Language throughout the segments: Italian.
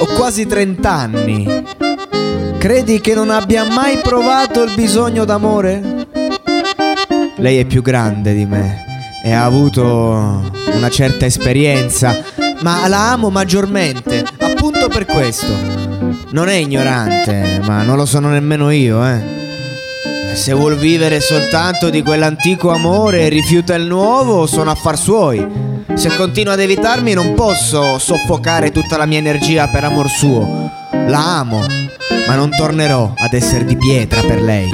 Ho quasi 30 anni. Credi che non abbia mai provato il bisogno d'amore? Lei è più grande di me e ha avuto una certa esperienza, ma la amo maggiormente, appunto per questo. Non è ignorante, ma non lo sono nemmeno io, eh. Se vuol vivere soltanto di quell'antico amore e rifiuta il nuovo, sono affar suoi. Se continua ad evitarmi non posso soffocare tutta la mia energia per amor suo. La amo, ma non tornerò ad essere di pietra per lei.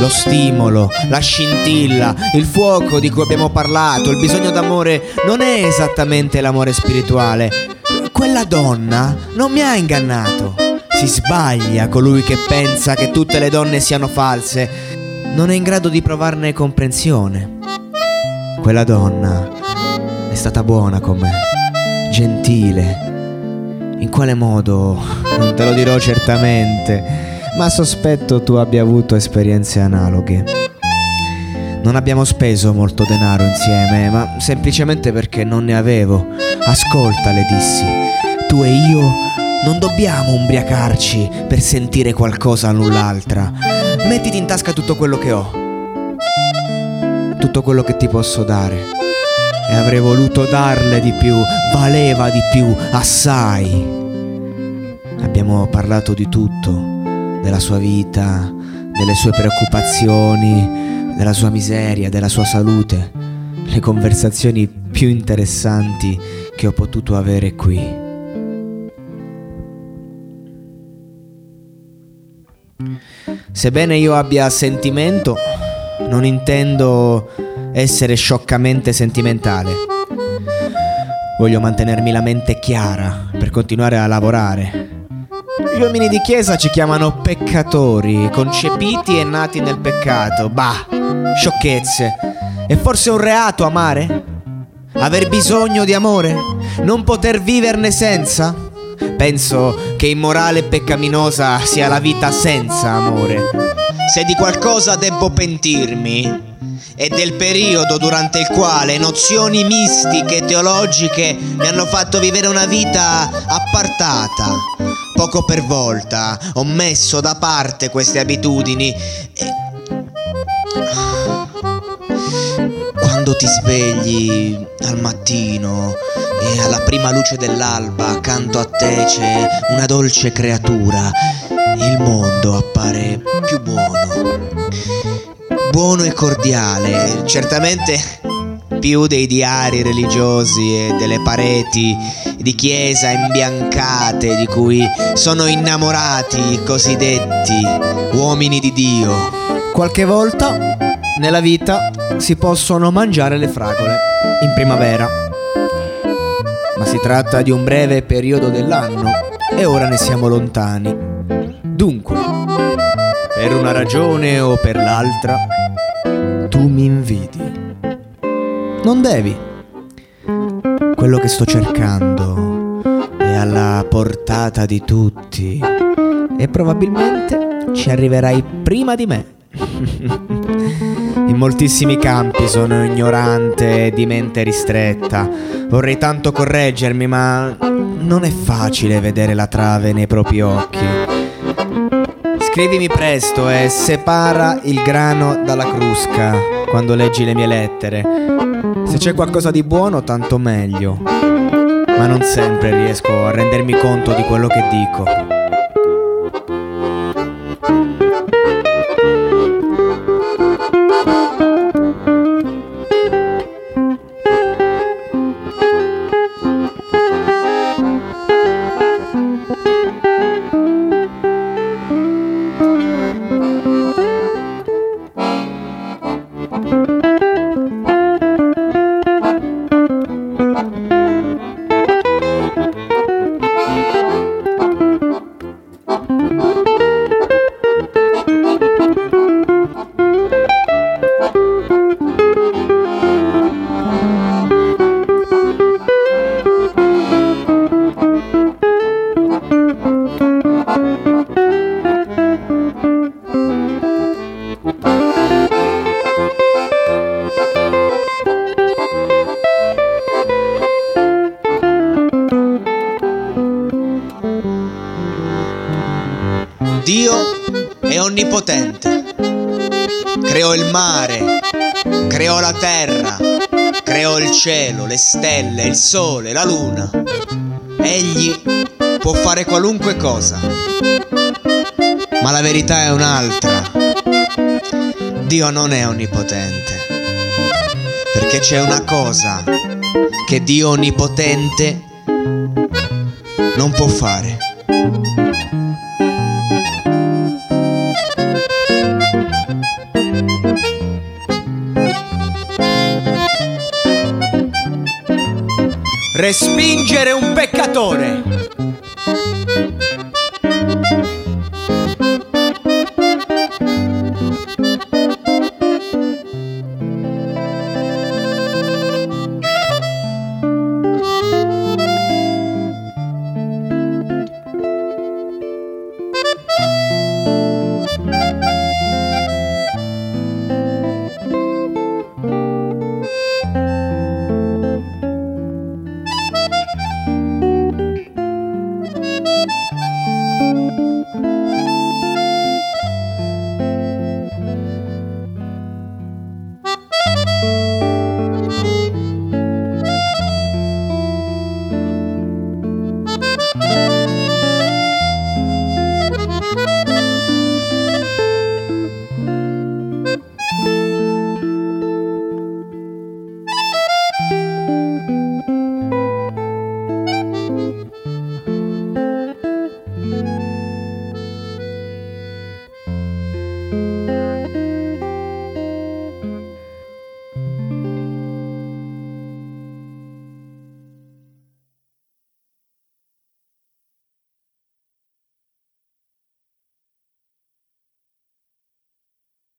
Lo stimolo, la scintilla, il fuoco di cui abbiamo parlato, il bisogno d'amore non è esattamente l'amore spirituale. Quella donna non mi ha ingannato. Si sbaglia colui che pensa che tutte le donne siano false. Non è in grado di provarne comprensione. Quella donna stata buona con me, gentile. In quale modo? Non te lo dirò certamente, ma sospetto tu abbia avuto esperienze analoghe. Non abbiamo speso molto denaro insieme, ma semplicemente perché non ne avevo. Ascolta, le dissi, tu e io non dobbiamo ubriacarci per sentire qualcosa null'altra. Mettiti in tasca tutto quello che ho. Tutto quello che ti posso dare. E avrei voluto darle di più, valeva di più, assai. Abbiamo parlato di tutto, della sua vita, delle sue preoccupazioni, della sua miseria, della sua salute. Le conversazioni più interessanti che ho potuto avere qui. Sebbene io abbia sentimento, non intendo essere scioccamente sentimentale. Voglio mantenermi la mente chiara per continuare a lavorare. Gli uomini di chiesa ci chiamano peccatori, concepiti e nati nel peccato. Bah, sciocchezze. È forse un reato amare? Aver bisogno di amore? Non poter viverne senza? Penso che immorale e peccaminosa sia la vita senza amore. Se di qualcosa debbo pentirmi, è del periodo durante il quale nozioni mistiche e teologiche mi hanno fatto vivere una vita appartata. Poco per volta ho messo da parte queste abitudini e... Quando ti svegli al mattino e alla prima luce dell'alba accanto a te c'è una dolce creatura, il mondo appare più buono buono e cordiale, certamente più dei diari religiosi e delle pareti di chiesa imbiancate di cui sono innamorati i cosiddetti uomini di Dio. Qualche volta nella vita si possono mangiare le fragole in primavera, ma si tratta di un breve periodo dell'anno e ora ne siamo lontani. Dunque, per una ragione o per l'altra, tu mi invidi. Non devi. Quello che sto cercando è alla portata di tutti e probabilmente ci arriverai prima di me. In moltissimi campi sono ignorante e di mente ristretta. Vorrei tanto correggermi, ma non è facile vedere la trave nei propri occhi. Scrivimi presto e separa il grano dalla crusca quando leggi le mie lettere. Se c'è qualcosa di buono, tanto meglio. ma non sempre riesco a rendermi conto di quello che dico. Onnipotente. Creò il mare, creò la terra, creò il cielo, le stelle, il sole, la luna. Egli può fare qualunque cosa. Ma la verità è un'altra. Dio non è onnipotente. Perché c'è una cosa che Dio onnipotente non può fare. Respingere un peccatore.